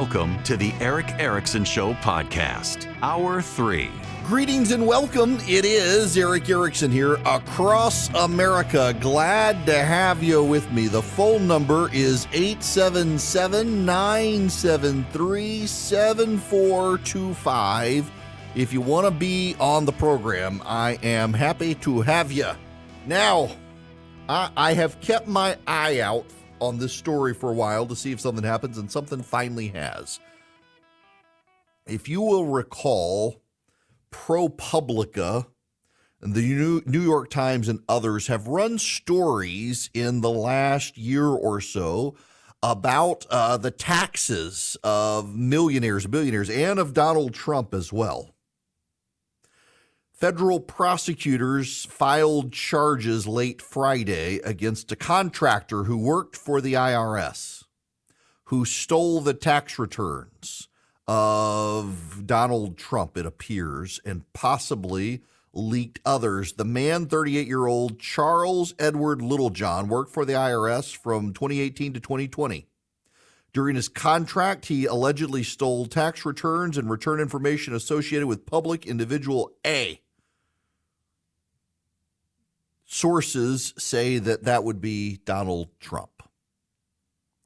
Welcome to the Erick Erickson Show podcast, Hour 3. Greetings and welcome. It is Erick Erickson here across America. Glad to have you with me. The phone number is 877 973 7425. If you want to be on the program, I am happy to have you. Now, I, I have kept my eye out on this story for a while to see if something happens, and something finally has. If you will recall, ProPublica the New York Times and others have run stories in the last year or so about uh, the taxes of millionaires, billionaires, and of Donald Trump as well. Federal prosecutors filed charges late Friday against a contractor who worked for the IRS, who stole the tax returns of Donald Trump, it appears, and possibly leaked others. The man, 38 year old Charles Edward Littlejohn, worked for the IRS from 2018 to 2020. During his contract, he allegedly stole tax returns and return information associated with public individual A Sources say that that would be Donald Trump.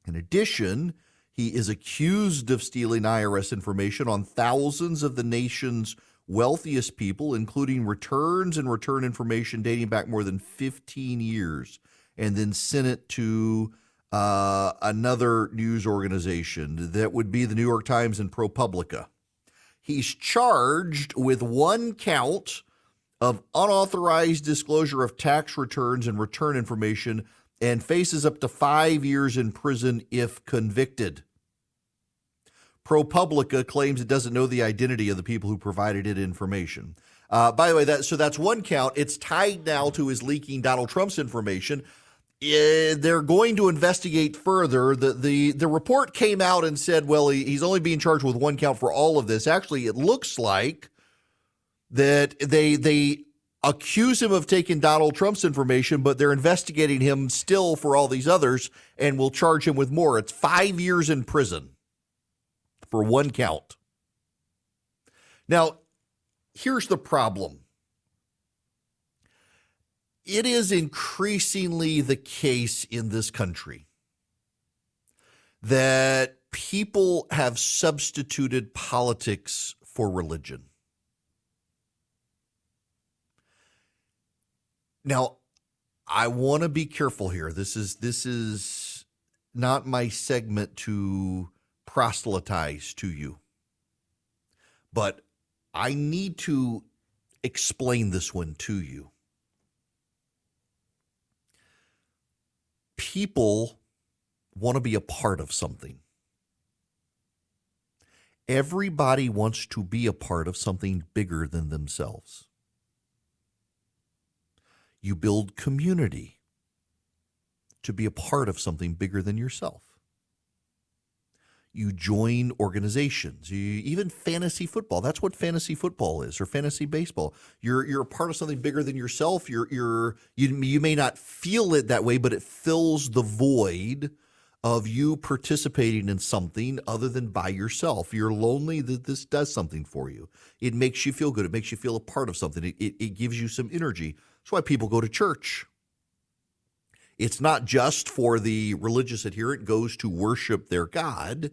In addition, he is accused of stealing IRS information on thousands of the nation's wealthiest people, including returns and return information dating back more than 15 years, and then sent it to uh, another news organization that would be the New York Times and ProPublica. He's charged with one count of unauthorized disclosure of tax returns and return information and faces up to five years in prison if convicted. ProPublica claims it doesn't know the identity of the people who provided it information. Uh, by the way, that so that's one count. It's tied now to his leaking Donald Trump's information. Uh, they're going to investigate further. The, the the report came out and said, well, he, he's only being charged with one count for all of this. Actually, it looks like that they they accuse him of taking Donald Trump's information, but they're investigating him still for all these others and will charge him with more. It's five years in prison for one count. Now, here's the problem. It is increasingly the case in this country that people have substituted politics for religion. Now, I want to be careful here. This is this is not my segment to proselytize to you. But I need to explain this one to you. People want to be a part of something. Everybody wants to be a part of something bigger than themselves. You build community to be a part of something bigger than yourself. You join organizations, you, even fantasy football. That's what fantasy football is, or fantasy baseball. You're you're a part of something bigger than yourself. You're you're you you may not feel it that way, but it fills the void of you participating in something other than by yourself. You're lonely, that this does something for you. It makes you feel good. It makes you feel a part of something. It, it, it gives you some energy. That's why people go to church. It's not just for the religious adherent goes to worship their God.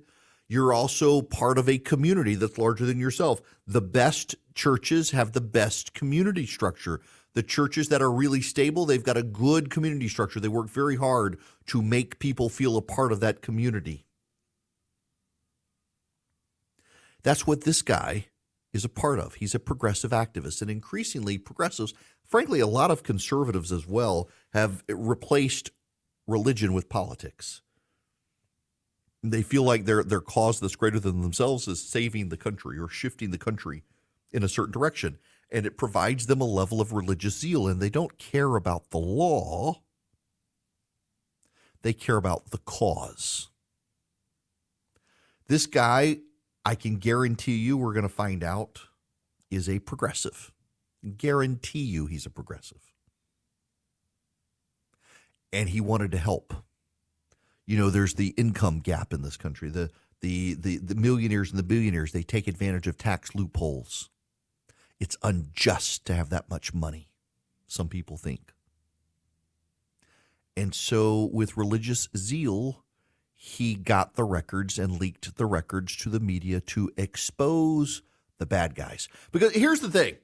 You're also part of a community that's larger than yourself. The best churches have the best community structure. The churches that are really stable, they've got a good community structure. They work very hard to make people feel a part of that community. That's what this guy is a part of. He's a progressive activist, and increasingly progressives frankly, a lot of conservatives as well have replaced religion with politics. They feel like their their cause that's greater than themselves is saving the country or shifting the country in a certain direction, and it provides them a level of religious zeal, and they don't care about the law. They care about the cause. This guy, I can guarantee you, we're going to find out, is a progressive guarantee you he's a progressive. And he wanted to help. You know, there's the income gap in this country. The The, the the millionaires and the billionaires they take advantage of tax loopholes. It's unjust to have that much money. Some people think. And so, with religious zeal, he got the records and leaked the records to the media to expose the bad guys. Because here's the thing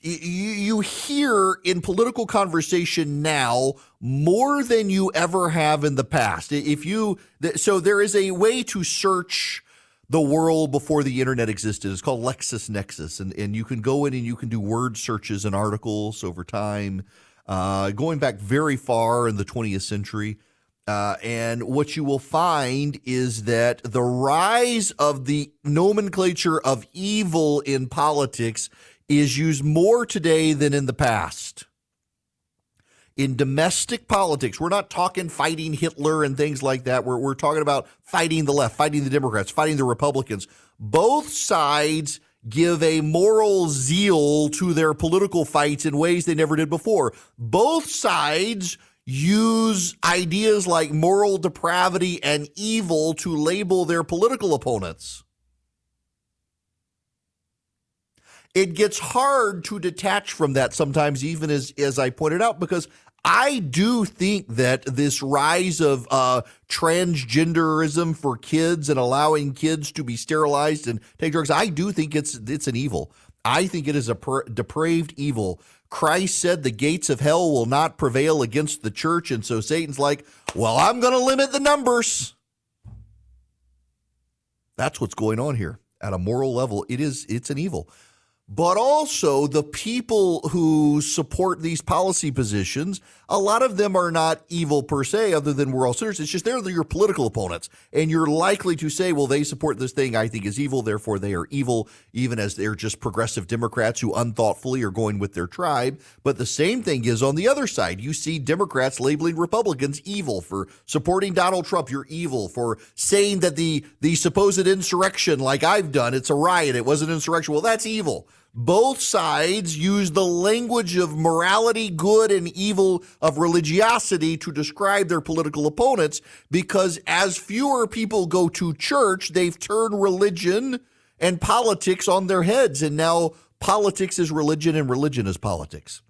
you hear in political conversation now more than you ever have in the past. If you so there is a way to search the world before the internet existed. It's called LexisNexis, and and you can go in and you can do word searches and articles over time, uh, going back very far in the 20th century. Uh, and what you will find is that the rise of the nomenclature of evil in politics is used more today than in the past. In domestic politics, we're not talking fighting Hitler and things like that. We're, we're talking about fighting the left, fighting the Democrats, fighting the Republicans. Both sides give a moral zeal to their political fights in ways they never did before. Both sides use ideas like moral depravity and evil to label their political opponents. it gets hard to detach from that sometimes, even as as I pointed out, because I do think that this rise of uh, transgenderism for kids and allowing kids to be sterilized and take drugs, I do think it's it's an evil. I think it is a per- depraved evil. Christ said the gates of hell will not prevail against the church, and so Satan's like, "Well, I'm going to limit the numbers." That's what's going on here at a moral level. It is it's an evil but also the people who support these policy positions. A lot of them are not evil per se, other than we're all sinners. It's just they're your political opponents. And you're likely to say, well, they support this thing I think is evil, therefore they are evil, even as they're just progressive Democrats who unthoughtfully are going with their tribe. But the same thing is on the other side. You see Democrats labeling Republicans evil for supporting Donald Trump. You're evil for saying that the, the supposed insurrection, like I've done, it's a riot, it wasn't insurrection. Well, that's evil. Both sides use the language of morality, good and evil, of religiosity to describe their political opponents because as fewer people go to church, they've turned religion and politics on their heads. And now politics is religion and religion is politics.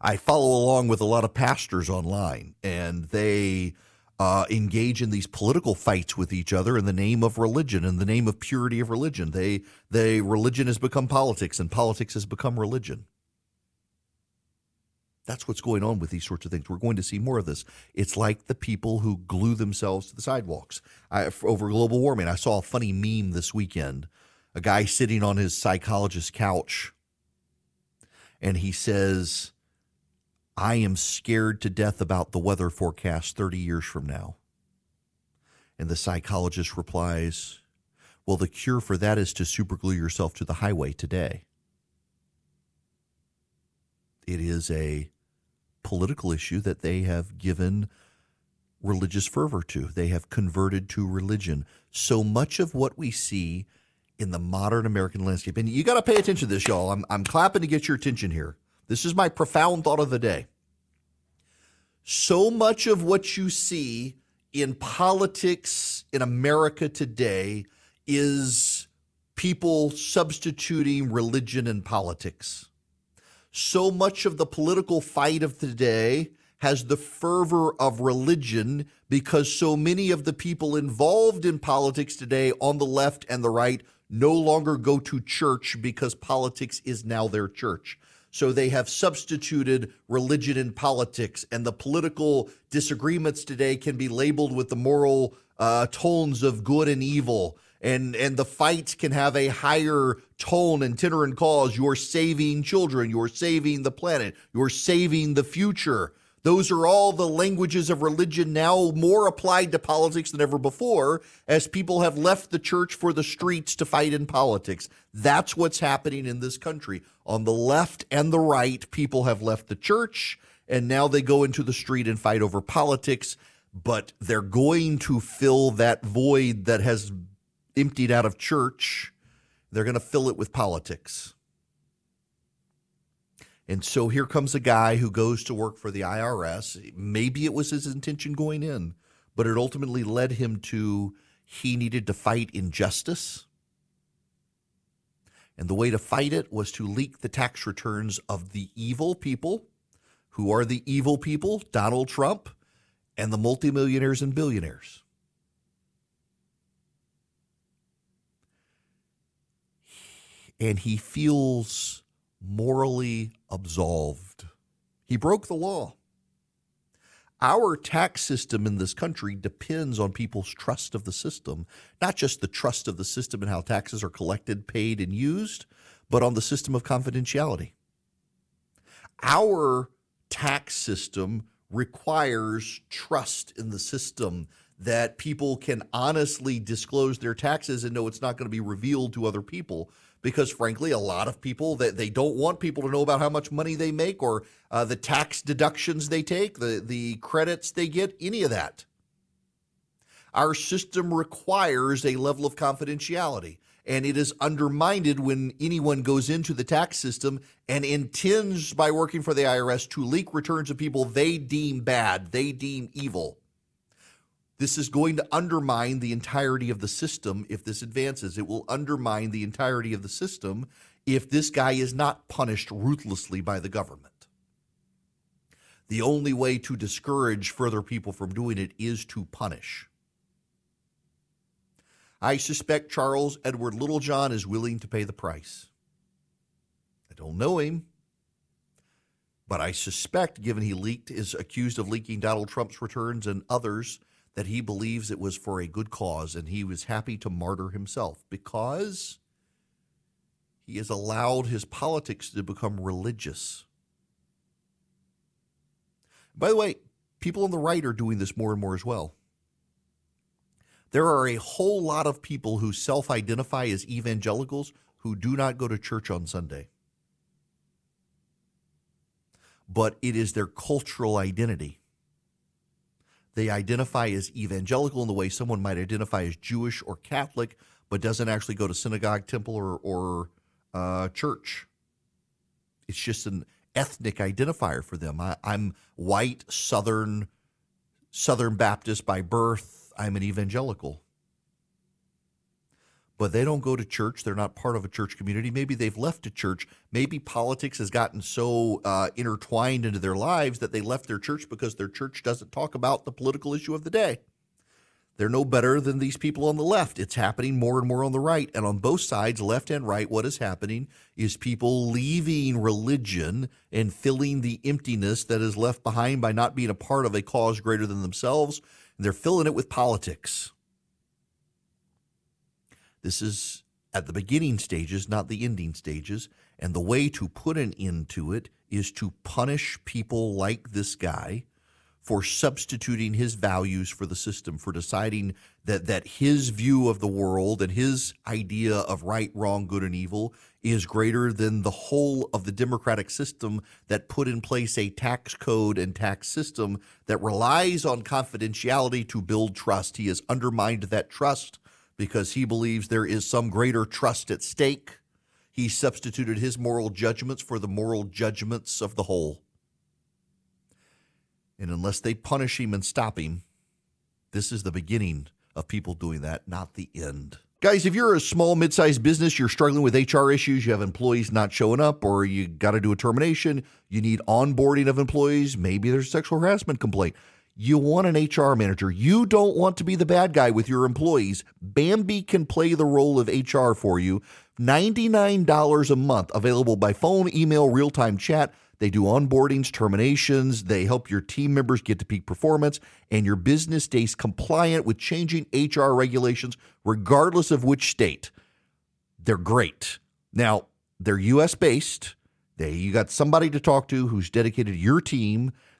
I follow along with a lot of pastors online, and they uh, engage in these political fights with each other in the name of religion, in the name of purity of religion. They, they, religion has become politics, and politics has become religion. That's what's going on with these sorts of things. We're going to see more of this. It's like the people who glue themselves to the sidewalks I, over global warming. I saw a funny meme this weekend. A guy sitting on his psychologist's couch, and he says, I am scared to death about the weather forecast 30 years from now. And the psychologist replies, Well, the cure for that is to superglue yourself to the highway today. It is a political issue that they have given religious fervor to. They have converted to religion. So much of what we see in the modern American landscape, and you got to pay attention to this, y'all. I'm, I'm clapping to get your attention here. This is my profound thought of the day. So much of what you see in politics in America today is people substituting religion and politics. So much of the political fight of today has the fervor of religion because so many of the people involved in politics today on the left and the right no longer go to church because politics is now their church. So they have substituted religion and politics, and the political disagreements today can be labeled with the moral uh, tones of good and evil. And, and the fights can have a higher tone and tenor and cause. You're saving children. You're saving the planet. You're saving the future. Those are all the languages of religion now more applied to politics than ever before, as people have left the church for the streets to fight in politics. That's what's happening in this country. On the left and the right, people have left the church and now they go into the street and fight over politics, but they're going to fill that void that has emptied out of church. They're going to fill it with politics. And so here comes a guy who goes to work for the IRS. Maybe it was his intention going in, but it ultimately led him to he needed to fight injustice. And the way to fight it was to leak the tax returns of the evil people. Who are the evil people? Donald Trump and the multimillionaires and billionaires. And he feels morally absolved. He broke the law. Our tax system in this country depends on people's trust of the system, not just the trust of the system and how taxes are collected, paid, and used, but on the system of confidentiality. Our tax system requires trust in the system that people can honestly disclose their taxes and know it's not going to be revealed to other people because frankly a lot of people that they don't want people to know about how much money they make or uh, the tax deductions they take the the credits they get any of that our system requires a level of confidentiality and it is undermined when anyone goes into the tax system and intends by working for the IRS to leak returns of people they deem bad, they deem evil. This is going to undermine the entirety of the system if this advances. It will undermine the entirety of the system if this guy is not punished ruthlessly by the government. The only way to discourage further people from doing it is to punish. I suspect Charles Edward Littlejohn is willing to pay the price. I don't know him, but I suspect, given he leaked, is accused of leaking Donald Trump's returns and others, that he believes it was for a good cause and he was happy to martyr himself because he has allowed his politics to become religious. By the way, people on the right are doing this more and more as well. There are a whole lot of people who self identify as evangelicals who do not go to church on Sunday. But it is their cultural identity. They identify as evangelical in the way someone might identify as Jewish or Catholic, but doesn't actually go to synagogue, temple, or, or uh, church. It's just an ethnic identifier for them. I, I'm white, Southern, Southern Baptist by birth. I'm an evangelical but they don't go to church. They're not part of a church community. Maybe they've left a church. Maybe politics has gotten so uh, intertwined into their lives that they left their church because their church doesn't talk about the political issue of the day. They're no better than these people on the left. It's happening more and more on the right. And on both sides, left and right, what is happening is people leaving religion and filling the emptiness that is left behind by not being a part of a cause greater than themselves. And they're filling it with politics. This is at the beginning stages, not the ending stages. And the way to put an end to it is to punish people like this guy for substituting his values for the system, for deciding that that his view of the world and his idea of right, wrong, good, and evil is greater than the whole of the democratic system that put in place a tax code and tax system that relies on confidentiality to build trust. He has undermined that trust because he believes there is some greater trust at stake. He substituted his moral judgments for the moral judgments of the whole. And unless they punish him and stop him, this is the beginning of people doing that, not the end. Guys, if you're a small, mid sized business, you're struggling with HR issues, you have employees not showing up, or you got to do a termination, you need onboarding of employees, maybe there's a sexual harassment complaint you want an HR manager. You don't want to be the bad guy with your employees. Bambee can play the role of HR for you. $99 a month, available by phone, email, real time chat. They do onboardings, terminations. They help your team members get to peak performance, and your business stays compliant with changing HR regulations, regardless of which state. They're great. Now, they're US based. They you got somebody to talk to who's dedicated to your team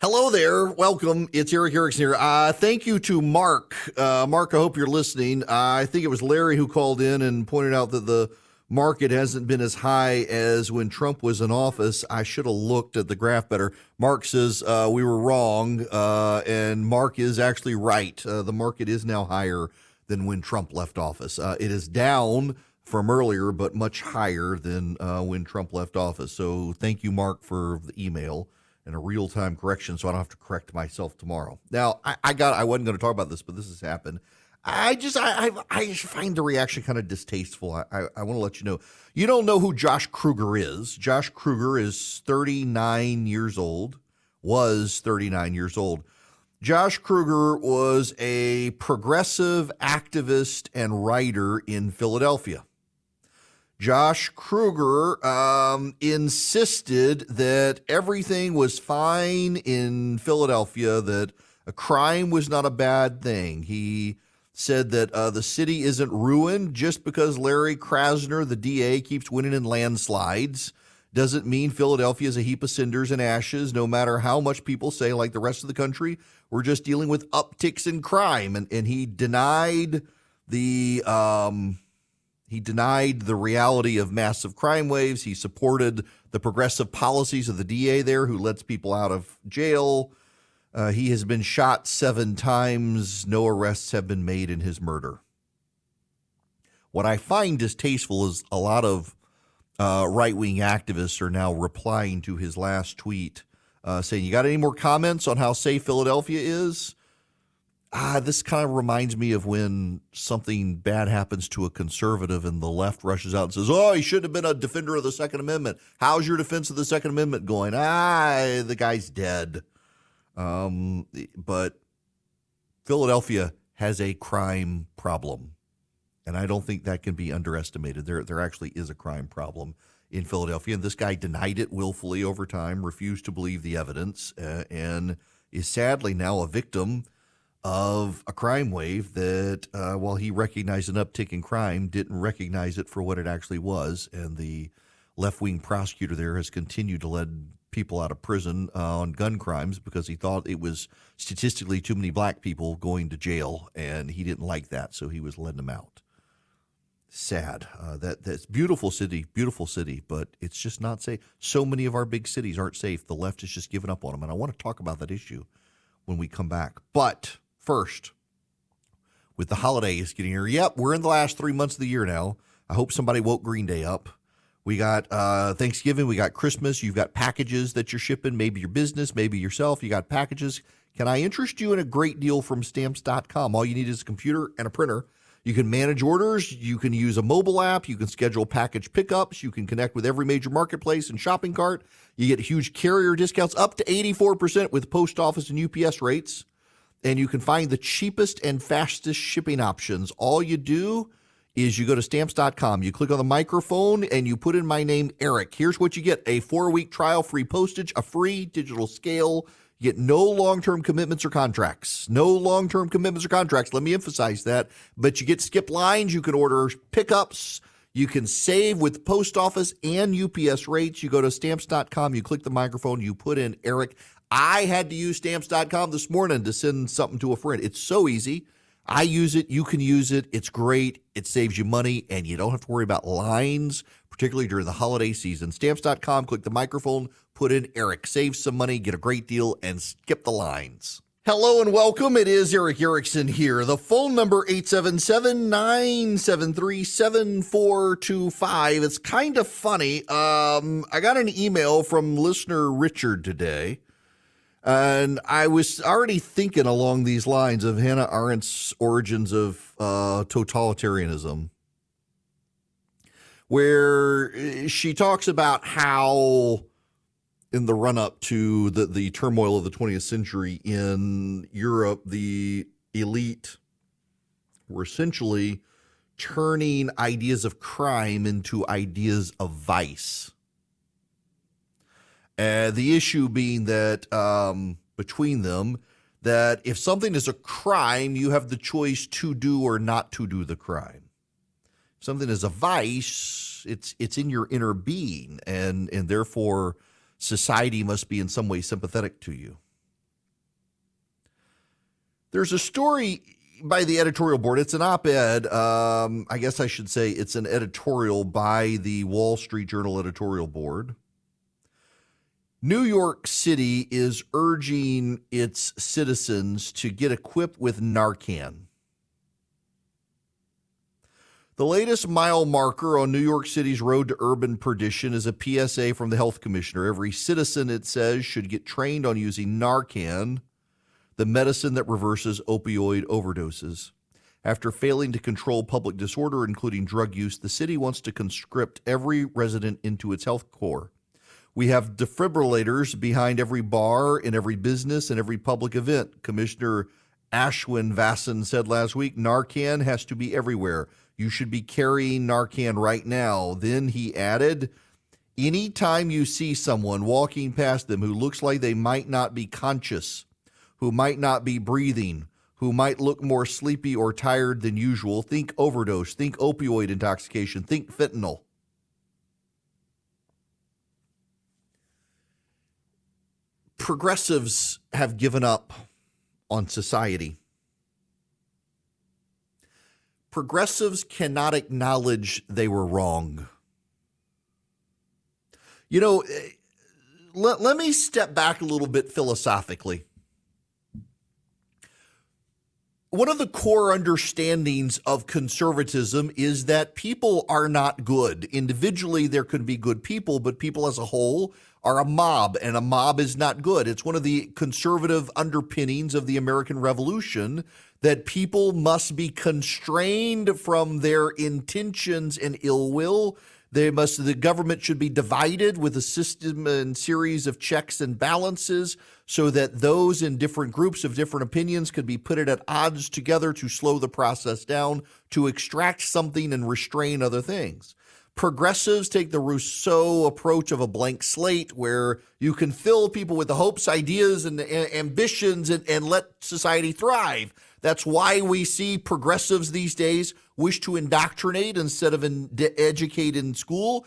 Hello there. Welcome. It's Erick Erickson here. Uh, thank you to Mark. Uh, Mark, I hope you're listening. Uh, I think it was Larry who called in and pointed out that the market hasn't been as high as when Trump was in office. I should have looked at the graph better. Mark says uh, we were wrong, uh, and Mark is actually right. Uh, the market is now higher than when Trump left office. It is down from earlier, but much higher than when Trump left office. So thank you, Mark, for the email and a real time correction, so I don't have to correct myself tomorrow. Now, I, I got I wasn't going to talk about this, but this has happened. I just I I, I find the reaction kind of distasteful. I, I, I want to let you know. You don't know who Josh Kruger is. Josh Kruger is 39 years old. Was 39 years old. Josh Kruger was a progressive activist and writer in Philadelphia. Josh Kruger um, insisted that everything was fine in Philadelphia, that a crime was not a bad thing. He said that uh, the city isn't ruined just because Larry Krasner, the DA, keeps winning in landslides. Doesn't mean Philadelphia is a heap of cinders and ashes, no matter how much people say, like the rest of the country, we're just dealing with upticks in crime. And, and he denied the. Um, he denied the reality of massive crime waves. He supported the progressive policies of the DA there, who lets people out of jail. Uh, he has been shot seven times. No arrests have been made in his murder. What I find distasteful is a lot of uh, right wing activists are now replying to his last tweet uh, saying, You got any more comments on how safe Philadelphia is? Ah, this kind of reminds me of when something bad happens to a conservative and the left rushes out and says, Oh, he shouldn't have been a defender of the Second Amendment. How's your defense of the Second Amendment going? Ah, the guy's dead. Um, but Philadelphia has a crime problem. And I don't think that can be underestimated. There, there actually is a crime problem in Philadelphia. And this guy denied it willfully over time, refused to believe the evidence, uh, and is sadly now a victim of a crime wave that, uh, while he recognized an uptick in crime, didn't recognize it for what it actually was. And the left wing prosecutor there has continued to let people out of prison uh, on gun crimes because he thought it was statistically too many black people going to jail, and he didn't like that, so he was letting them out. Sad. Uh, that that's beautiful city, beautiful city, but it's just not safe. So many of our big cities aren't safe. The left has just given up on them, and I want to talk about that issue when we come back. But first with the holidays getting here. Yep, we're in the last three months of the year now. I hope somebody woke Green Day up. We got uh, Thanksgiving, we got Christmas, you've got packages that you're shipping, maybe your business, maybe yourself, you got packages. Can I interest you in a great deal from stamps.com? All you need is a computer and a printer. You can manage orders, you can use a mobile app, you can schedule package pickups, you can connect with every major marketplace and shopping cart. You get huge carrier discounts up to 84% with post office and UPS rates and you can find the cheapest and fastest shipping options. All you do is you go to stamps.com, you click on the microphone, and you put in my name, Eric. Here's what you get a four week trial, free postage, a free digital scale. You get no long term commitments or contracts. No long term commitments or contracts. Let me emphasize that. But you get skip lines, you can order pickups. You can save with post office and UPS rates. You go to stamps.com, you click the microphone, you put in Eric. I had to use stamps.com this morning to send something to a friend. It's so easy. I use it. You can use it. It's great. It saves you money and you don't have to worry about lines, particularly during the holiday season. Stamps.com, click the microphone, put in Eric, save some money, get a great deal, and skip the lines. Hello and welcome. It is Erick Erickson here. The phone number 877-973-7425. It's kind of funny. Um, I got an email from listener Richard today and I was already thinking along these lines of Hannah Arendt's origins of uh, totalitarianism, where she talks about how, in the run up to the, the turmoil of the 20th century in Europe, the elite were essentially turning ideas of crime into ideas of vice. Uh, the issue being that um, between them, that if something is a crime, you have the choice to do or not to do the crime. If something is a vice, it's it's in your inner being, and and therefore society must be in some way sympathetic to you. There's a story by the editorial board. It's an op-ed. Um, I guess I should say it's an editorial by the Wall Street Journal editorial board. New York City is urging its citizens to get equipped with Narcan. The latest mile marker on New York City's road to urban perdition is a PSA from the health commissioner. Every citizen, it says, should get trained on using Narcan, the medicine that reverses opioid overdoses. After failing to control public disorder, including drug use, the city wants to conscript every resident into its health corps. We have defibrillators behind every bar, in every business, and every public event. Commissioner Ashwin Vasan said last week Narcan has to be everywhere. You should be carrying Narcan right now. Then he added, Anytime you see someone walking past them who looks like they might not be conscious, who might not be breathing, who might look more sleepy or tired than usual, think overdose, think opioid intoxication, think fentanyl. Progressives have given up on society. progressives cannot acknowledge they were wrong. You know, eh, let, let me step back a little bit philosophically. One of the core understandings of conservatism is that people are not good. Individually, there can be good people, but people as a whole are a mob, and a mob is not good. It's one of the conservative underpinnings of the American Revolution that people must be constrained from their intentions and ill will. They must the government should be divided with a system and series of checks and balances so that those in different groups of different opinions could be put at odds together to slow the process down, to extract something and restrain other things. Progressives take the Rousseau approach of a blank slate where you can fill people with the hopes, ideas, and, and ambitions and, and let society thrive. That's why we see progressives these days wish to indoctrinate instead of in, educate in school.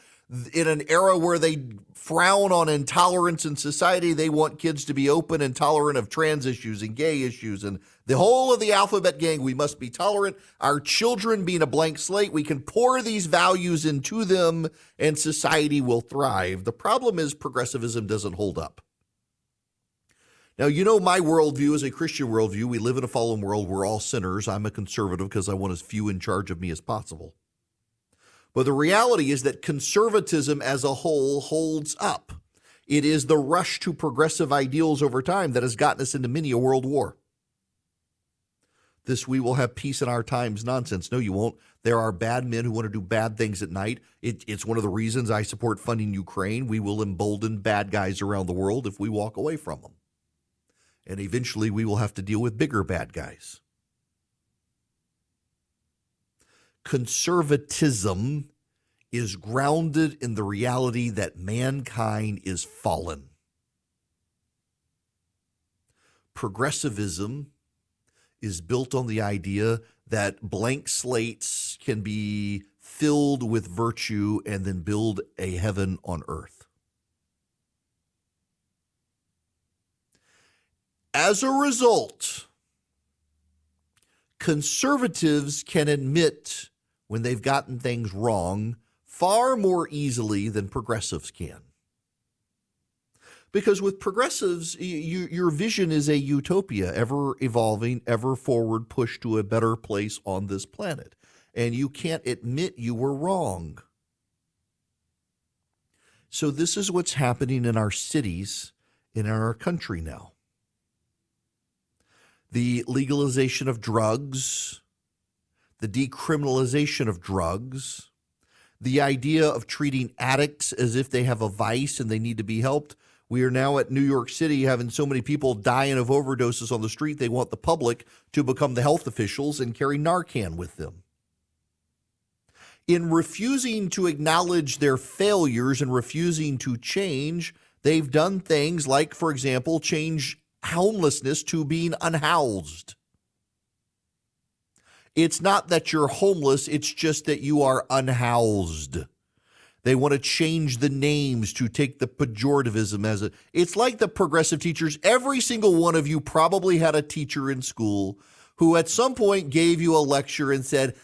In an era where they frown on intolerance in society, they want kids to be open and tolerant of trans issues and gay issues and the whole of the alphabet gang. We must be tolerant. Our children being a blank slate, we can pour these values into them and society will thrive. The problem is progressivism doesn't hold up. Now, you know, my worldview is a Christian worldview. We live in a fallen world. We're all sinners. I'm a conservative because I want as few in charge of me as possible. But the reality is that conservatism as a whole holds up. It is the rush to progressive ideals over time that has gotten us into many a world war. This we will have peace in our times nonsense. No, you won't. There are bad men who want to do bad things at night. It, it's one of the reasons I support funding Ukraine. We will embolden bad guys around the world if we walk away from them and eventually we will have to deal with bigger bad guys. Conservatism is grounded in the reality that mankind is fallen. Progressivism is built on the idea that blank slates can be filled with virtue and then build a heaven on earth. As a result, conservatives can admit when they've gotten things wrong far more easily than progressives can. Because with progressives, you, your vision is a utopia, ever evolving, ever forward, push to a better place on this planet. And you can't admit you were wrong. So, this is what's happening in our cities, in our country now the legalization of drugs, the decriminalization of drugs, the idea of treating addicts as if they have a vice and they need to be helped. We are now at New York City having so many people dying of overdoses on the street, they want the public to become the health officials and carry Narcan with them. In refusing to acknowledge their failures and refusing to change, they've done things like, for example, change homelessness to being unhoused. It's not that you're homeless, it's just that you are unhoused. They want to change the names to take the pejorativism as a. It's like the progressive teachers. Every single one of you probably had a teacher in school who at some point gave you a lecture and said,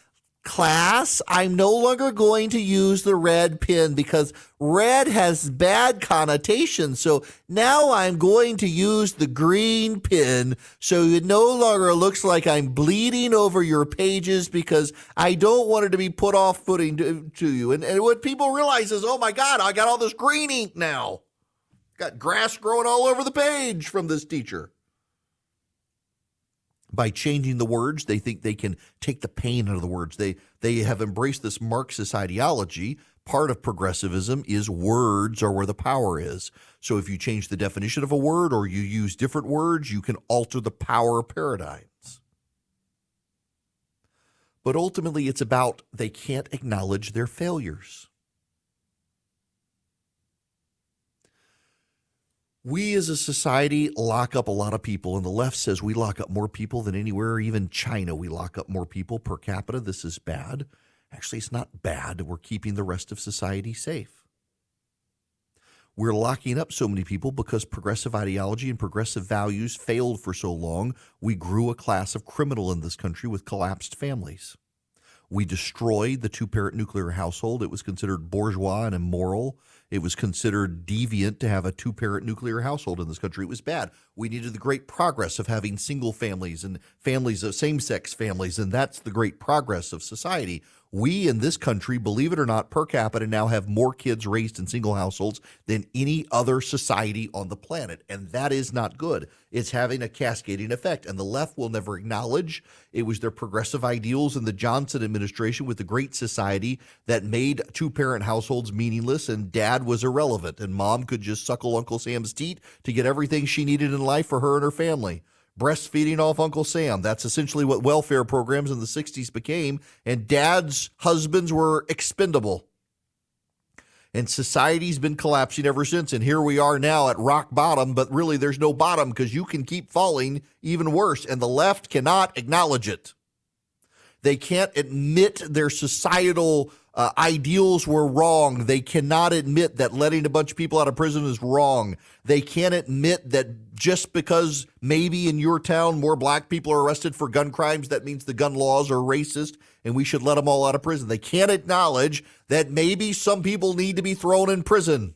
Class, I'm no longer going to use the red pen because red has bad connotations. So now I'm going to use the green pen so it no longer looks like I'm bleeding over your pages because I don't want it to be put off footing to, to you. And, and what people realize is, oh my God, I got all this green ink now. Got grass growing all over the page from this teacher by changing the words they think they can take the pain out of the words. They they have embraced this marxist ideology. Part of progressivism is words are where the power is. So if you change the definition of a word or you use different words you can alter the power paradigms. But ultimately it's about they can't acknowledge their failures we as a society lock up a lot of people, and the left says we lock up more people than anywhere, even China. We lock up more people per capita. This is bad. Actually, it's not bad. We're keeping the rest of society safe. We're locking up so many people because progressive ideology and progressive values failed for so long. We grew a class of criminal in this country with collapsed families. We destroyed the two parent nuclear household. It was considered bourgeois and immoral. It was considered deviant to have a two parent nuclear household in this country. It was bad. We needed the great progress of having single families and families of same sex families. And that's the great progress of society we in this country, believe it or not, per capita now have more kids raised in single households than any other society on the planet. And that is not good. It's having a cascading effect. And the left will never acknowledge it was their progressive ideals in the Johnson administration with the Great Society that made two parent households meaningless and dad was irrelevant and mom could just suckle Uncle Sam's teat to get everything she needed in life for her and her family breastfeeding off Uncle Sam. That's essentially what welfare programs in the 60s became. And dad's husbands were expendable. And society's been collapsing ever since. And here we are now at rock bottom, but really there's no bottom because you can keep falling even worse. And the left cannot acknowledge it. They can't admit their societal uh, ideals were wrong. They cannot admit that letting a bunch of people out of prison is wrong. They can't admit that just because maybe in your town more black people are arrested for gun crimes, that means the gun laws are racist and we should let them all out of prison. They can't acknowledge that maybe some people need to be thrown in prison.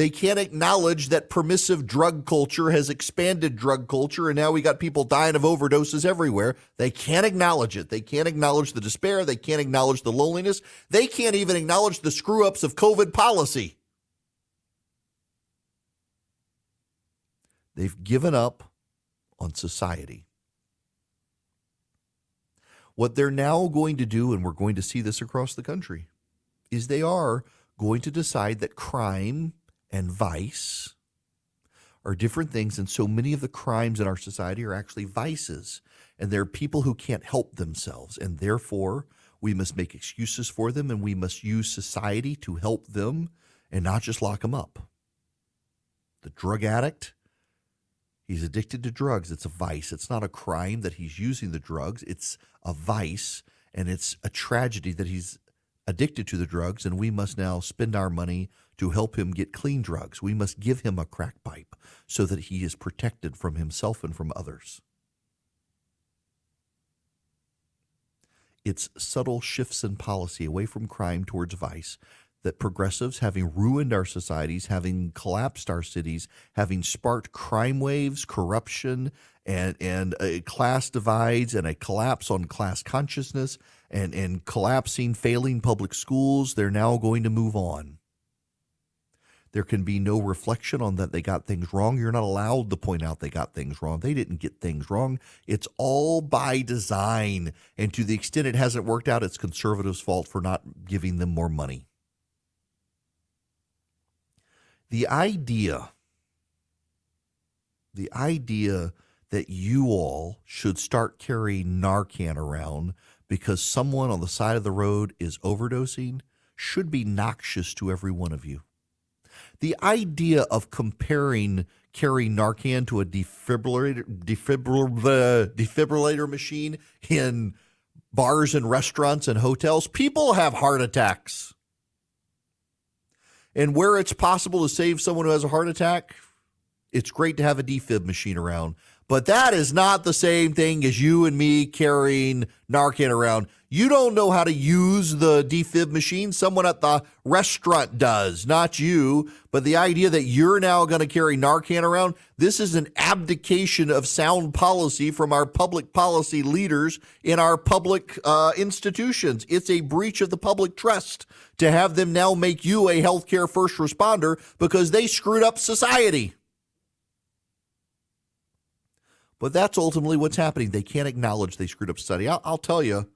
They can't acknowledge that permissive drug culture has expanded drug culture and now we got people dying of overdoses everywhere. They can't acknowledge it. They can't acknowledge the despair. They can't acknowledge the loneliness. They can't even acknowledge the screw ups of COVID policy. They've given up on society. What they're now going to do, and we're going to see this across the country, is they are going to decide that crime and vice are different things. And so many of the crimes in our society are actually vices. And there are people who can't help themselves. And therefore, we must make excuses for them and we must use society to help them and not just lock them up. The drug addict, he's addicted to drugs. It's a vice. It's not a crime that he's using the drugs, it's a vice. And it's a tragedy that he's addicted to the drugs. And we must now spend our money to help him get clean drugs. We must give him a crack pipe so that he is protected from himself and from others. It's subtle shifts in policy away from crime towards vice that progressives, having ruined our societies, having collapsed our cities, having sparked crime waves, corruption, and and class divides, and a collapse on class consciousness, and and collapsing, failing public schools, they're now going to move on. There can be no reflection on that they got things wrong. You're not allowed to point out they got things wrong. They didn't get things wrong. It's all by design. And to the extent it hasn't worked out, it's conservatives' fault for not giving them more money. The idea, the idea that you all should start carrying Narcan around because someone on the side of the road is overdosing should be noxious to every one of you the idea of comparing carrying Narcan to a defibrillator, defibrillator, defibrillator machine in bars and restaurants and hotels, people have heart attacks. And where it's possible to save someone who has a heart attack, it's great to have a defib machine around. But that is not the same thing as you and me carrying Narcan around. You don't know how to use the defib machine. Someone at the restaurant does, not you. But the idea that you're now going to carry Narcan around, this is an abdication of sound policy from our public policy leaders in our public uh, institutions. It's a breach of the public trust to have them now make you a healthcare first responder because they screwed up society. But that's ultimately what's happening. They can't acknowledge they screwed up society. I'll, I'll tell you,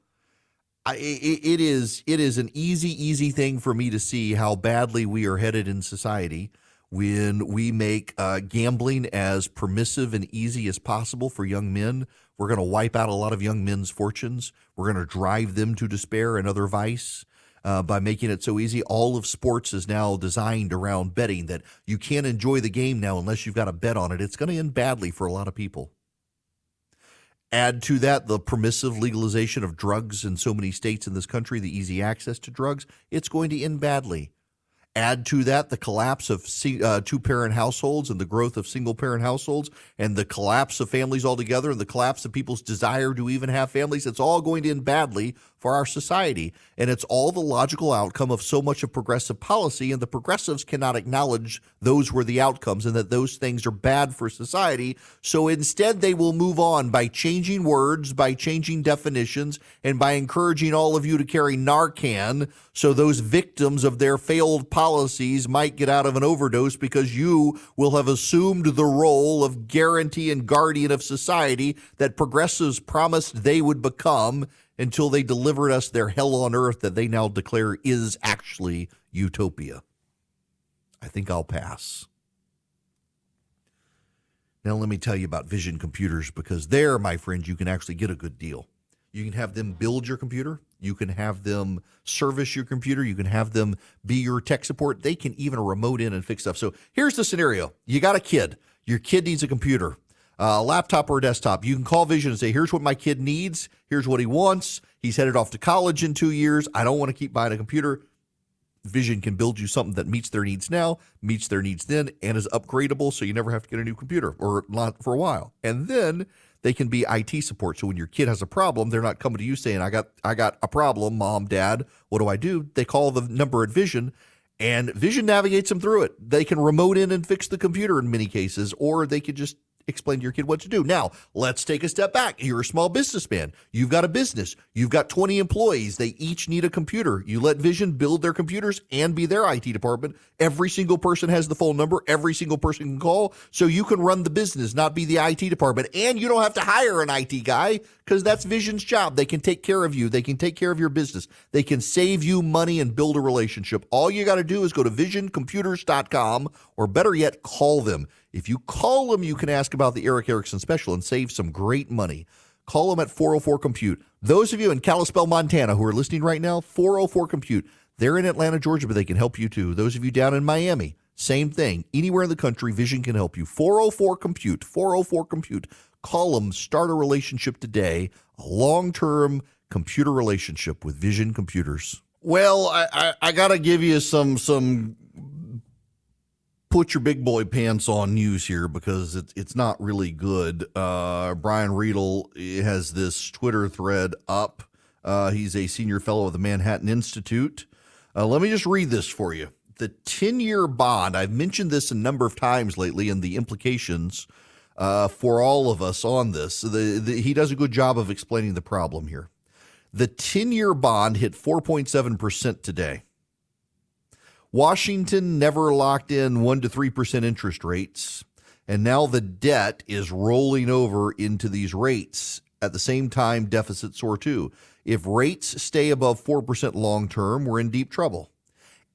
I, it, it is it is an easy easy thing for me to see how badly we are headed in society when we make uh, gambling as permissive and easy as possible for young men. We're going to wipe out a lot of young men's fortunes. We're going to drive them to despair and other vice. Uh, by making it so easy. All of sports is now designed around betting that you can't enjoy the game now unless you've got a bet on it. It's going to end badly for a lot of people. Add to that the permissive legalization of drugs in so many states in this country, the easy access to drugs, it's going to end badly. Add to that the collapse of uh, two parent households and the growth of single parent households and the collapse of families altogether and the collapse of people's desire to even have families. It's all going to end badly for our society. And it's all the logical outcome of so much of progressive policy. And the progressives cannot acknowledge those were the outcomes and that those things are bad for society. So instead, they will move on by changing words, by changing definitions, and by encouraging all of you to carry Narcan so those victims of their failed policies might get out of an overdose because you will have assumed the role of guarantee and guardian of society that progressives promised they would become until they delivered us their hell on earth that they now declare is actually utopia. I think I'll pass. Now, let me tell you about Vision Computers because there, my friends, you can actually get a good deal. You can have them build your computer. You can have them service your computer. You can have them be your tech support. They can even remote in and fix stuff. So here's the scenario you got a kid. Your kid needs a computer Uh, a laptop or a desktop. You can call Vision and say, here's what my kid needs. Here's what he wants. He's headed off to college in two years. I don't want to keep buying a computer. Vision can build you something that meets their needs now, meets their needs then, and is upgradable so you never have to get a new computer or not for a while. And then they can be IT support. So when your kid has a problem, they're not coming to you saying, I got I got a problem, mom, dad, what do I do? They call the number at Vision and Vision navigates them through it. They can remote in and fix the computer in many cases, or they could just explain to your kid what to do. Now, let's take a step back. You're a small businessman. You've got a business. You've got 20 employees. They each need a computer. You let Vision build their computers and be their IT department. Every single person has the phone number. Every single person can call. So you can run the business, not be the IT department. And you don't have to hire an IT guy because that's Vision's job. They can take care of you. They can take care of your business. They can save you money and build a relationship. All you got to do is go to visioncomputers.com or better yet, call them. If you call them, you can ask about the Erick Erickson special and save some great money. Call them at 404 Compute. Those of you in Kalispell, Montana who are listening right now, 404 Compute. They're in Atlanta, Georgia, but they can help you too. Those of you down in Miami, same thing. Anywhere in the country, Vision can help you. 404 Compute, 404 Compute. Them, start a relationship today, a long term computer relationship with Vision Computers. Well, I, I, I got to give you some some put your big boy pants on news here because it's it's not really good. Uh, Brian Riedl has this Twitter thread up. Uh, he's a senior fellow of the Manhattan Institute. Uh, let me just read this for you. The 10 year bond, I've mentioned this a number of times lately and the implications uh, for all of us on this. The, the, he does a good job of explaining the problem here. The 10 year bond hit 4.7% today. Washington never locked in 1 to 3% interest rates. And now the debt is rolling over into these rates. At the same time, deficits soar too. If rates stay above 4% long term, we're in deep trouble.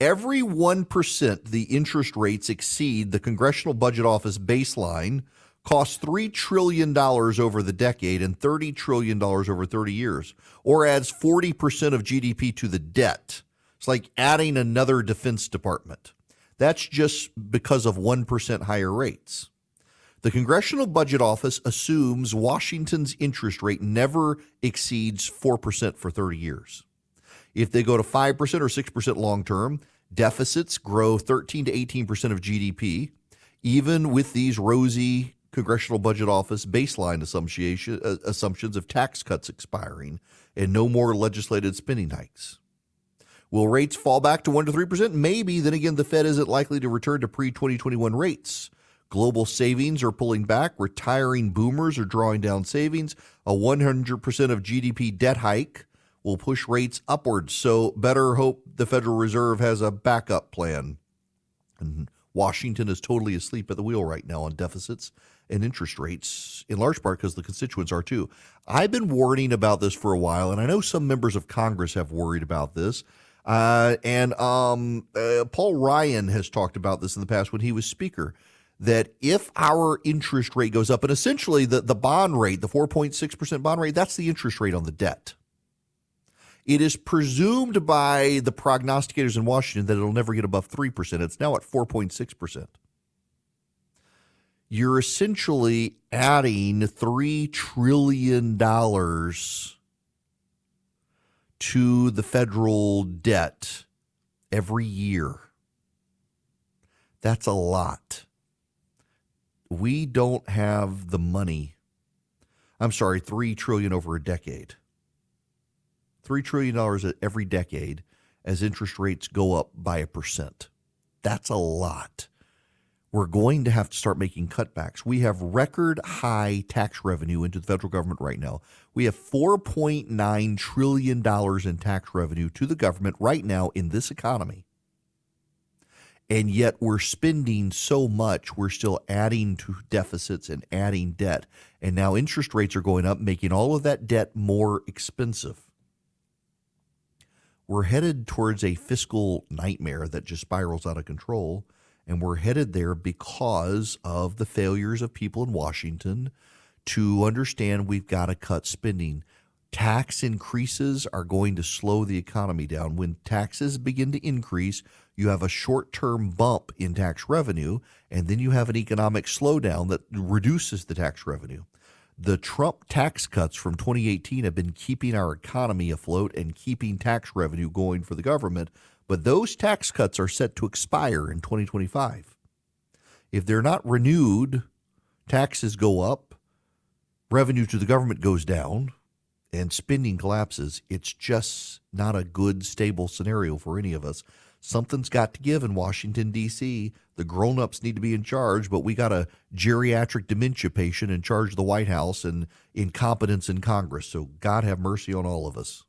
Every 1% the interest rates exceed the Congressional Budget Office baseline costs $3 trillion over the decade and $30 trillion over 30 years, or adds 40% of GDP to the debt. It's like adding another defense department. That's just because of 1% higher rates. The Congressional Budget Office assumes Washington's interest rate never exceeds 4% for 30 years. If they go to 5% or 6% long term, deficits grow 13 to 18% of GDP, even with these rosy Congressional Budget Office baseline uh, assumptions of tax cuts expiring and no more legislated spending hikes. Will rates fall back to 1 to 3%? Maybe. Then again, the Fed isn't likely to return to pre 2021 rates. Global savings are pulling back. Retiring boomers are drawing down savings. A 100% of GDP debt hike will push rates upwards. So, better hope the Federal Reserve has a backup plan. And Washington is totally asleep at the wheel right now on deficits and interest rates, in large part because the constituents are too. I've been warning about this for a while, and I know some members of Congress have worried about this. Uh, and um, uh, Paul Ryan has talked about this in the past when he was Speaker that if our interest rate goes up, and essentially the, the bond rate, the 4.6% bond rate, that's the interest rate on the debt. It is presumed by the prognosticators in Washington that it'll never get above 3%. It's now at 4.6%. You're essentially adding $3 trillion to the federal debt every year. That's a lot. We don't have the money. I'm sorry, 3 trillion over a decade. 3 trillion dollars every decade as interest rates go up by a percent. That's a lot we're going to have to start making cutbacks. We have record high tax revenue into the federal government right now. We have $4.9 trillion in tax revenue to the government right now in this economy. And yet we're spending so much, we're still adding to deficits and adding debt. And now interest rates are going up, making all of that debt more expensive. We're headed towards a fiscal nightmare that just spirals out of control and we're headed there because of the failures of people in Washington to understand we've got to cut spending. Tax increases are going to slow the economy down. When taxes begin to increase, you have a short term bump in tax revenue, and then you have an economic slowdown that reduces the tax revenue. The Trump tax cuts from 2018 have been keeping our economy afloat and keeping tax revenue going for the government but those tax cuts are set to expire in 2025. If they're not renewed, taxes go up, revenue to the government goes down, and spending collapses. It's just not a good, stable scenario for any of us. Something's got to give in Washington, D.C. The grown ups need to be in charge, but we got a geriatric dementia patient in charge of the White House and incompetence in Congress. So God have mercy on all of us.